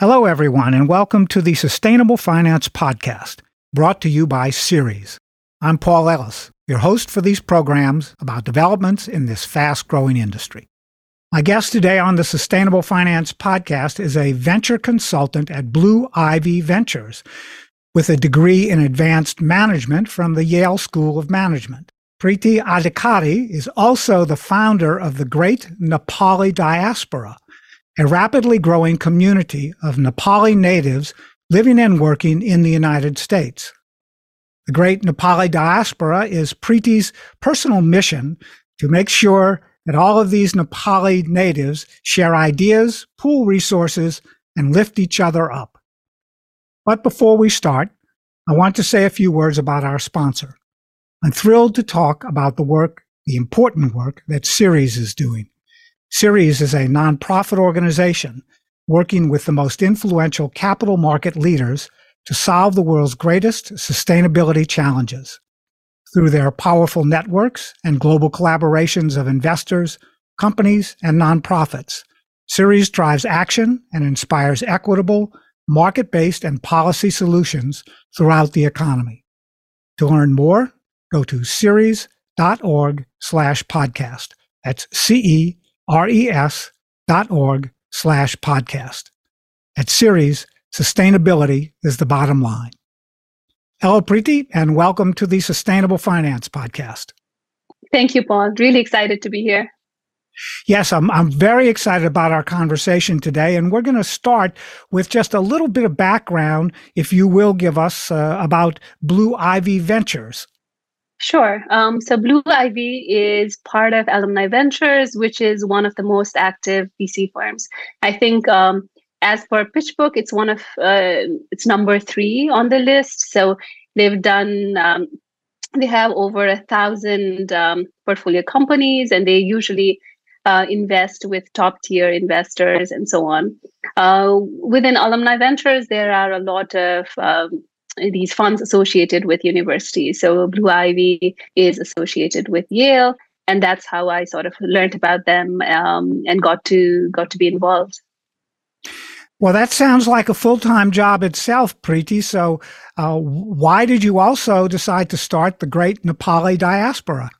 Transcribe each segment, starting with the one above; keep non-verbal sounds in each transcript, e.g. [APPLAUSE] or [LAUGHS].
Hello, everyone, and welcome to the Sustainable Finance Podcast, brought to you by Ceres. I'm Paul Ellis, your host for these programs about developments in this fast growing industry. My guest today on the Sustainable Finance Podcast is a venture consultant at Blue Ivy Ventures with a degree in advanced management from the Yale School of Management. Preeti Adhikary is also the founder of the Great Nepali Diaspora, a rapidly growing community of Nepali natives living and working in the United States. The Great Nepali Diaspora is Preeti's personal mission to make sure that all of these Nepali natives share ideas, pool resources, and lift each other up. But before we start, I want to say a few words about our sponsor. I'm thrilled to talk about the work, the important work that Ceres is doing. Ceres is a nonprofit organization working with the most influential capital market leaders to solve the world's greatest sustainability challenges. Through their powerful networks and global collaborations of investors, companies, and nonprofits, Ceres drives action and inspires equitable, market-based, and policy solutions throughout the economy. To learn more, go to ceres.org slash podcast. That's C-E res dot org slash podcast. At Ceres, sustainability is the bottom line. Hello, Preeti, and welcome to the Sustainable Finance Podcast. Thank you, Paul. Really excited to be here. Yes, I'm, I'm very excited about our conversation today. And we're going to start with just a little bit of background, if you will give us, uh, about Blue Ivy Ventures. Sure. Um, so Blue Ivy is part of Alumni Ventures, which is one of the most active VC firms. I think um, as for PitchBook, it's one of uh, it's number three on the list. So they've done um, they have over a thousand um, portfolio companies, and they usually uh, invest with top tier investors and so on. Uh, within Alumni Ventures, there are a lot of um, these funds associated with universities. So Blue Ivy is associated with Yale, and that's how I sort of learned about them um, and got to got to be involved. Well, that sounds like a full time job itself, Preeti. So, uh, why did you also decide to start the Great Nepali Diaspora?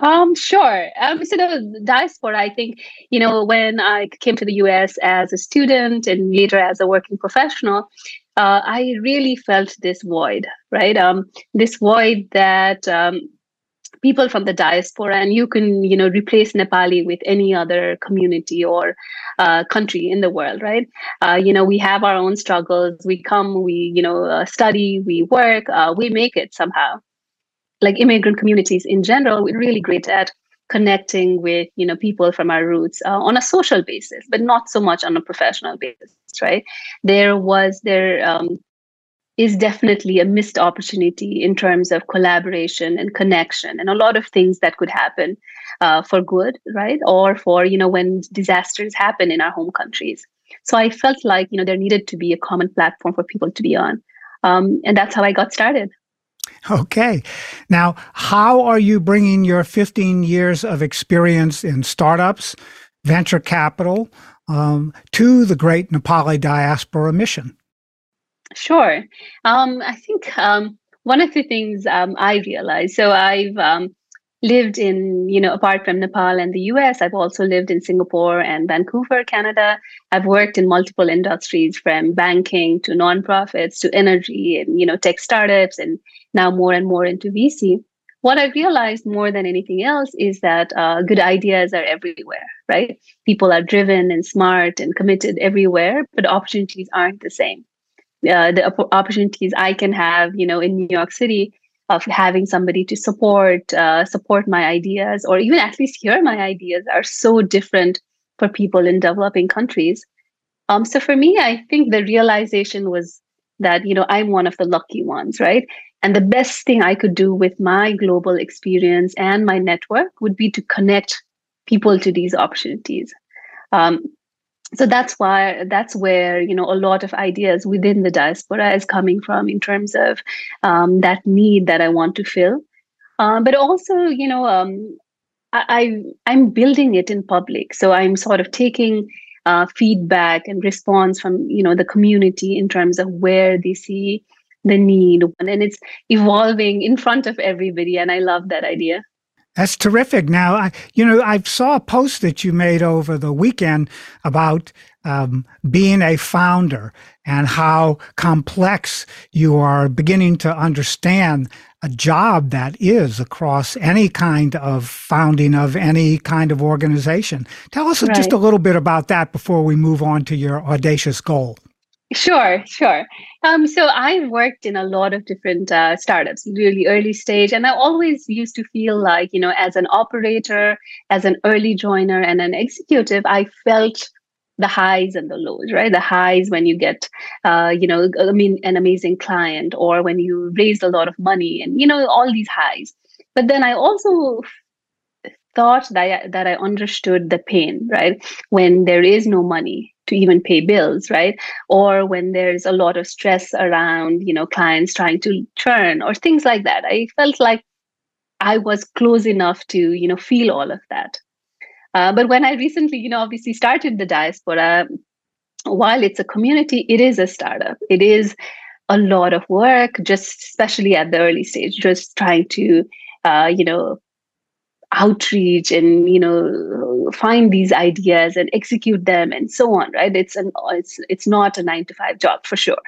Um, sure. Um, so the diaspora, I think, you know, when I came to the US as a student and later as a working professional, uh, I really felt this void, right? Um, this void that um, people from the diaspora, and you can, you know, replace Nepali with any other community or uh, country in the world, right? Uh, you know, we have our own struggles. We come, we, you know, uh, study, we work, uh, we make it somehow. Like immigrant communities in general, we're really great at connecting with you know people from our roots uh, on a social basis but not so much on a professional basis right? There was there um, is definitely a missed opportunity in terms of collaboration and connection and a lot of things that could happen uh, for good right? Or for you know when disasters happen in our home countries. So i felt like you know there needed to be a common platform for people to be on. Um, and that's how i got started. Okay. Now, how are you bringing your 15 years of experience in startups, venture capital, um, to the Great Nepali Diaspora Mission? Sure. Um, I think um, one of the things um, I realized, so I've um, lived in, you know, apart from Nepal and the US, I've also lived in Singapore and Vancouver, Canada. I've worked in multiple industries from banking to nonprofits to energy and, you know, tech startups and now more and more into VC. What I realized more than anything else is that uh, good ideas are everywhere, right? People are driven and smart and committed everywhere, but opportunities aren't the same. Uh, the opportunities I can have, you know, in New York City of having somebody to support uh, support my ideas or even at least hear my ideas are so different for people in developing countries. Um, so for me, I think the realization was that you know I'm one of the lucky ones, right? And the best thing I could do with my global experience and my network would be to connect people to these opportunities. Um, so that's why that's where you know a lot of ideas within the diaspora is coming from in terms of um, that need that I want to fill, uh, but also you know um, I, I I'm building it in public. So I'm sort of taking uh, feedback and response from you know the community in terms of where they see the need and it's evolving in front of everybody and i love that idea that's terrific. Now, I, you know, I saw a post that you made over the weekend about um, being a founder and how complex you are beginning to understand a job that is across any kind of founding of any kind of organization. Tell us right. just a little bit about that before we move on to your audacious goal. Sure, sure. Um, so I worked in a lot of different uh, startups, really early stage, and I always used to feel like, you know, as an operator, as an early joiner, and an executive, I felt the highs and the lows, right? The highs when you get, uh, you know, I mean, an amazing client, or when you raise a lot of money, and you know, all these highs. But then I also thought that I, that I understood the pain, right? When there is no money to even pay bills, right? Or when there's a lot of stress around, you know, clients trying to churn or things like that. I felt like I was close enough to, you know, feel all of that. Uh, but when I recently, you know, obviously started the diaspora, while it's a community, it is a startup. It is a lot of work, just especially at the early stage, just trying to, uh, you know, outreach and you know find these ideas and execute them and so on right? It's an it's it's not a 9 to 5 job for sure.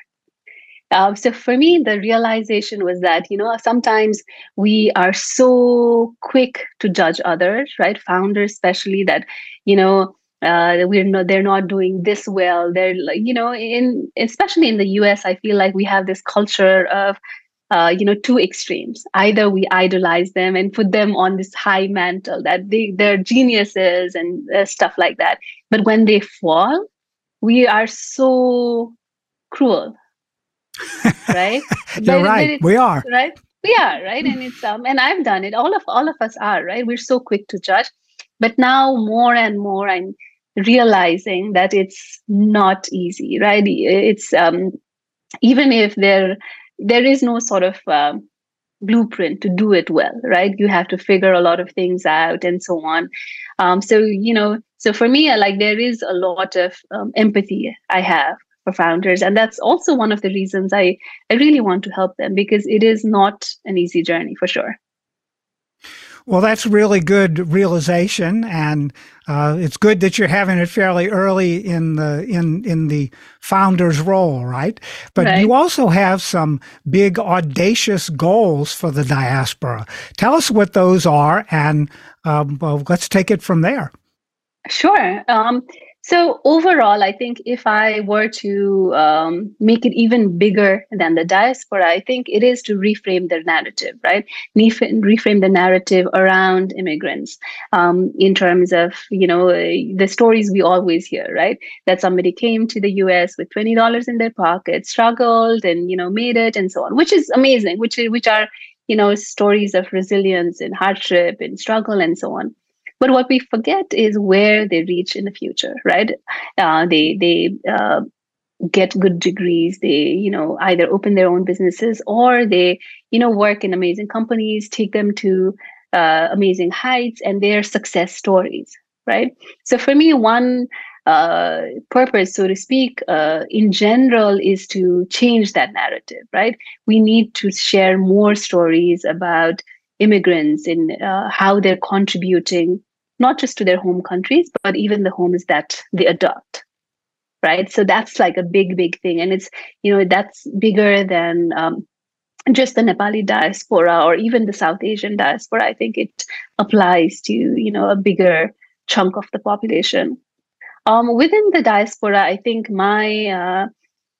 Uh, so for me the realization was that you know sometimes we are so quick to judge others right? Founders especially that you know uh, we're not they're not doing this well. They're like you know in especially in the us i feel like we have this culture of uh, you know two extremes. Either we idolize them and put them on this high mantle that they, they're geniuses and uh, stuff like that. But when they fall we are so cruel [LAUGHS] right? You're but, right. we are. Right? We are right? And it's um and i've done it. All of all of us are right? We're so quick to judge. But now more and more i'm realizing that it's not easy right? It's um even if they're there is no sort of um, blueprint to do it well right? You have to figure a lot of things out and so on. Um, so you know so for me like there is a lot of um, empathy i have for founders. And that's also one of the reasons i i really want to help them because it is not an easy journey for sure well, that's really good realization, and uh, it's good that you're having it fairly early in the in in the founder's role, right? But right. you also have some big audacious goals for the diaspora. Tell us what those are, and um, well, let's take it from there. Sure. Um, so overall, I think if I were to um, make it even bigger than the diaspora, I think it is to reframe the narrative, right? Reframe the narrative around immigrants um, in terms of you know the stories we always hear, right? That somebody came to the U.S. with twenty dollars in their pocket, struggled, and you know made it, and so on, which is amazing. Which which are you know stories of resilience and hardship and struggle and so on but what we forget is where they reach in the future, right? Uh, they they uh, get good degrees. They you know either open their own businesses or they you know work in amazing companies, take them to uh, amazing heights, and their success stories, right? So for me, one uh, purpose, so to speak, uh, in general, is to change that narrative, right? We need to share more stories about immigrants and uh, how they're contributing not just to their home countries, but even the homes that they adopt. Right. So that's like a big, big thing. And it's, you know, that's bigger than um, just the Nepali diaspora or even the South Asian diaspora. I think it applies to, you know, a bigger chunk of the population. Um, within the diaspora, I think my uh,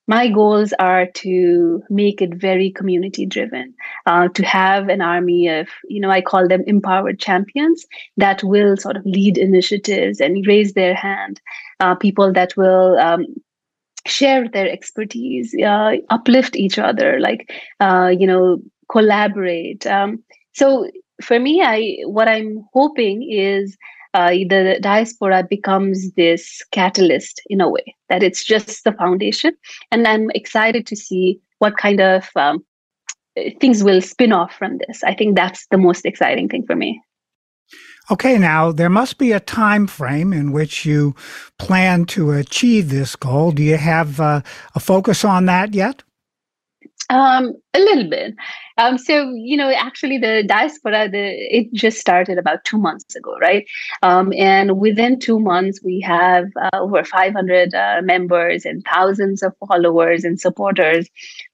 my goals are to make it very community driven uh, to have an army of you know i call them empowered champions that will sort of lead initiatives and raise their hand uh, people that will um, share their expertise uh, uplift each other like uh, you know collaborate. Um, so for me i what i'm hoping is uh, the diaspora becomes this catalyst in a way that it's just the foundation and i'm excited to see what kind of um, things will spin off from this i think that's the most exciting thing for me Okay, now there must be a time frame in which you plan to achieve this goal. Do you have uh, a focus on that yet? Um, a little bit. Um, so you know, actually, the diaspora, the it just started about two months ago, right? Um, and within two months, we have uh, over 500 uh, members and thousands of followers and supporters.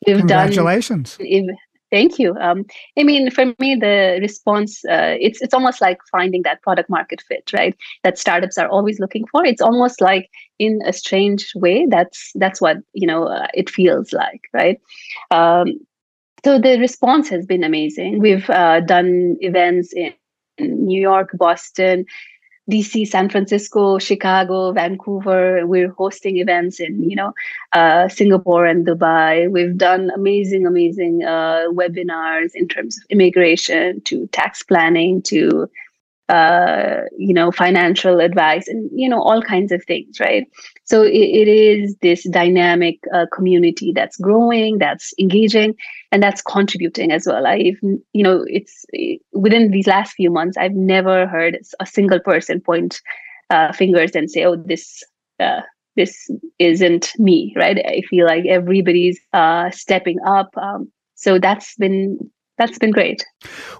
We've Congratulations. done. Thank you. Um, I mean, for me, the response uh, it's it's almost like finding that product market fit, right? That startups are always looking for. It's almost like in a strange way. That's that's what you know. Uh, it feels like, right? Um, so the response has been amazing. We've uh, done events in, in New York, Boston, DC, San Francisco, Chicago, Vancouver. We're hosting events in, you know, uh, Singapore and Dubai. We've done amazing, amazing uh, webinars in terms of immigration to tax planning to uh, you know, financial advice and, you know, all kinds of things, right? So it, it is this dynamic uh, community that's growing, that's engaging, and that's contributing as well. I've, you know, it's within these last few months, I've never heard a single person point uh, fingers and say, oh, this, uh, this isn't me, right? I feel like everybody's uh, stepping up. Um, so that's been that's been great.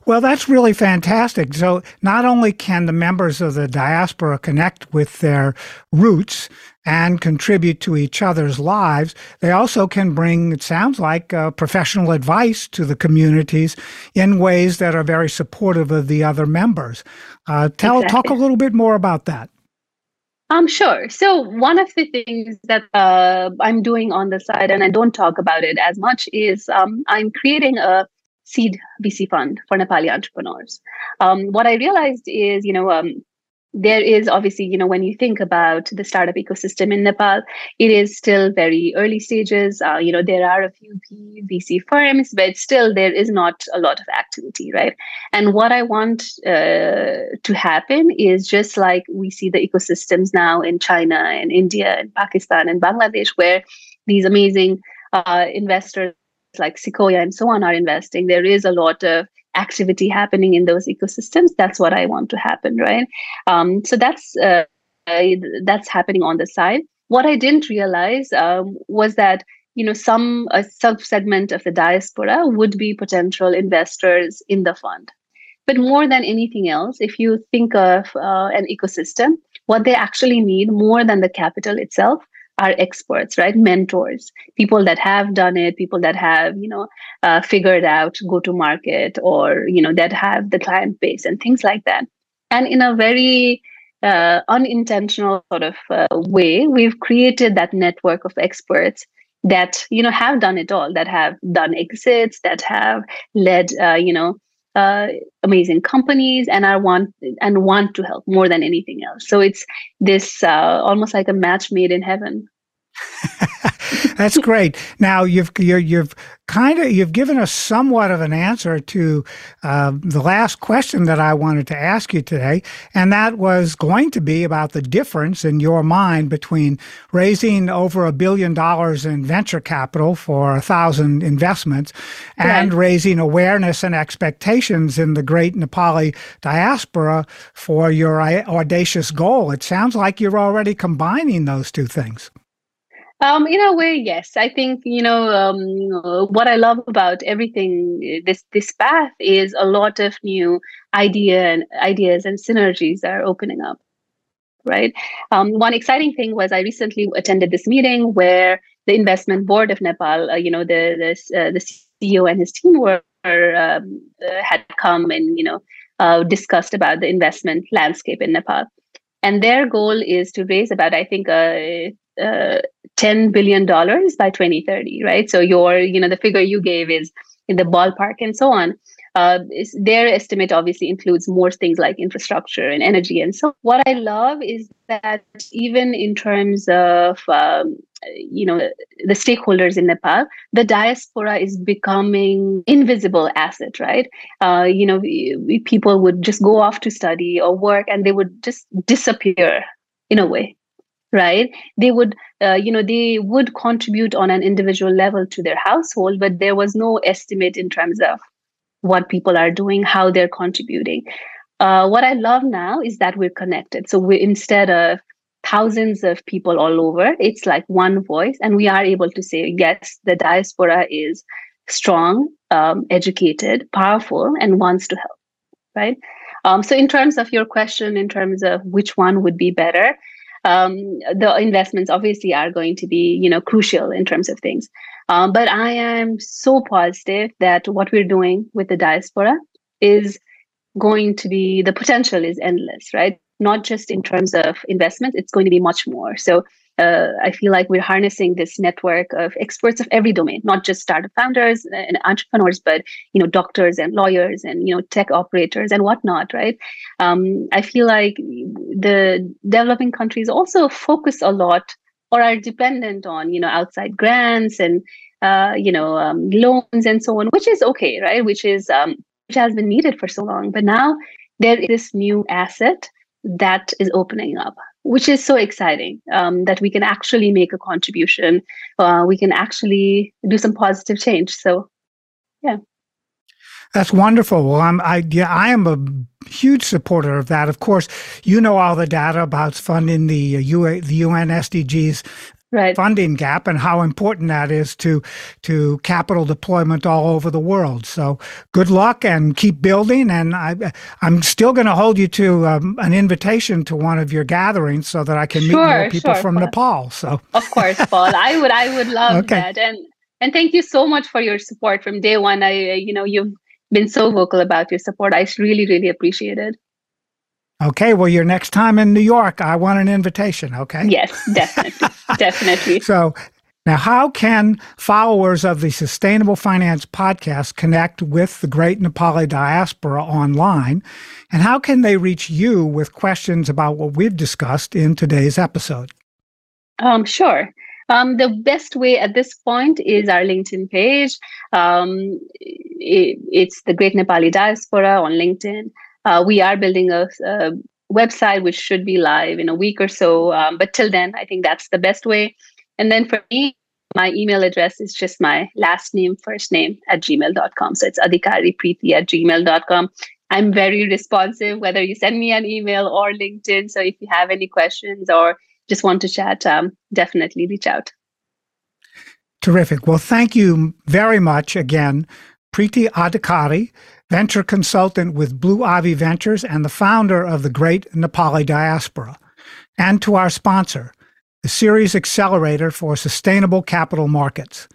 Well, that's really fantastic. So, not only can the members of the diaspora connect with their roots and contribute to each other's lives, they also can bring, it sounds like, uh, professional advice to the communities in ways that are very supportive of the other members. Uh, tell, exactly. talk a little bit more about that. Um, sure. So one of the things that uh, I'm doing on the side, and I don't talk about it as much, is um, I'm creating a seed VC fund for Nepali entrepreneurs. Um, what I realized is, you know, um, there is obviously, you know, when you think about the startup ecosystem in Nepal, it is still very early stages. Uh, you know, there are a few VC firms, but still there is not a lot of activity, right? And what I want uh, to happen is just like we see the ecosystems now in China and India and Pakistan and Bangladesh, where these amazing uh, investors like Sequoia and so on are investing, there is a lot of activity happening in those ecosystems. That's what I want to happen, right? Um, so that's uh, that's happening on the side. What I didn't realize um, was that you know some a subsegment of the diaspora would be potential investors in the fund. But more than anything else, if you think of uh, an ecosystem, what they actually need more than the capital itself are experts right? Mentors. People that have done it people that have you know uh, figured out go to market or you know that have the client base and things like that. And in a very uh, unintentional sort of uh, way we've created that network of experts that you know have done it all that have done exits that have led uh, you know uh, amazing companies and I want and want to help more than anything else. So it's this uh, almost like a match made in heaven. [LAUGHS] That's great. Now you've you have kind of you've given us somewhat of an answer to uh, the last question that I wanted to ask you today, and that was going to be about the difference in your mind between raising over a billion dollars in venture capital for a thousand investments and right. raising awareness and expectations in the great Nepali diaspora for your audacious goal. It sounds like you're already combining those two things. Um, in a way, yes. I think you know um, what I love about everything this this path is a lot of new idea and ideas and synergies are opening up. Right. Um, one exciting thing was I recently attended this meeting where the investment board of Nepal, uh, you know, the the, uh, the CEO and his team were um, uh, had come and you know uh, discussed about the investment landscape in Nepal and their goal is to raise about i think uh, uh, 10 billion dollars by 2030 right? So your you know the figure you gave is in the ballpark and so on. Uh, their estimate obviously includes more things like infrastructure and energy and so what i love is that even in terms of um, you know the stakeholders in nepal the diaspora is becoming invisible asset right? Uh, you know we, we, people would just go off to study or work and they would just disappear in a way right they would uh, you know they would contribute on an individual level to their household but there was no estimate in terms of what people are doing how they're contributing uh, what I love now is that we're connected. So we instead of thousands of people all over, it's like one voice, and we are able to say, yes, the diaspora is strong, um, educated, powerful, and wants to help. Right. Um, so, in terms of your question, in terms of which one would be better, um, the investments obviously are going to be, you know, crucial in terms of things. Um, but I am so positive that what we're doing with the diaspora is going to be the potential is endless, right? Not just in terms of investment, it's going to be much more. So uh, I feel like we're harnessing this network of experts of every domain, not just startup founders and entrepreneurs, but you know doctors and lawyers and you know tech operators and whatnot, right? Um, I feel like the developing countries also focus a lot or are dependent on you know outside grants and uh, you know um, loans and so on, which is okay, right? Which is um, which has been needed for so long, but now there is this new asset that is opening up which is so exciting um, that we can actually make a contribution. Uh, we can actually do some positive change. So, yeah. That's wonderful. Well, I'm I yeah I am a huge supporter of that. Of course, you know all the data about funding the U, uh, the UN SDGs right. funding gap and how important that is to to capital deployment all over the world. So good luck and keep building. And I, I'm still going to hold you to um, an invitation to one of your gatherings so that I can meet more people sure, from Paul. Nepal. So of course, Paul, I would I would love okay. that. And and thank you so much for your support from day one. I you know you've been so vocal about your support. I really really appreciate it. Okay, well, your next time in New York, I want an invitation. Okay. Yes, definitely, [LAUGHS] definitely. So, now, how can followers of the Sustainable Finance podcast connect with the great Nepali diaspora online? And how can they reach you with questions about what we've discussed in today's episode? Um, sure. Um, the best way at this point is our LinkedIn page. Um, it, it's the Great Nepali Diaspora on LinkedIn. Uh, we are building a, a, website which should be live in a week or so. Um, but till then, I think that's the best way. And then for me, my email address is just my last name, first name at gmail.com. So it's adhikaripreeti at gmail.com. I'm very responsive, whether you send me an email or LinkedIn. So if you have any questions or just want to chat, um, definitely reach out. Terrific. Well, thank you very much again, Preeti Adhikary venture consultant with Blue Ivy Ventures and the founder of the Great Nepali Diaspora, and to our sponsor, the Ceres Accelerator for Sustainable Capital Markets.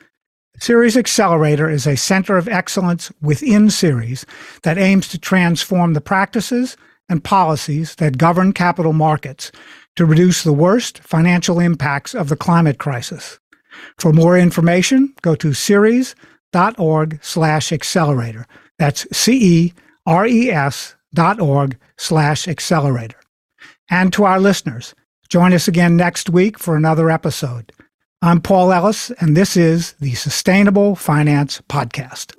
Ceres Accelerator is a center of excellence within Ceres that aims to transform the practices and policies that govern capital markets to reduce the worst financial impacts of the climate crisis. For more information, go to ceres.org slash accelerator. That's C-E-R-E-S dot org slash accelerator. And to our listeners, join us again next week for another episode. I'm Paul Ellis, and this is the Sustainable Finance Podcast.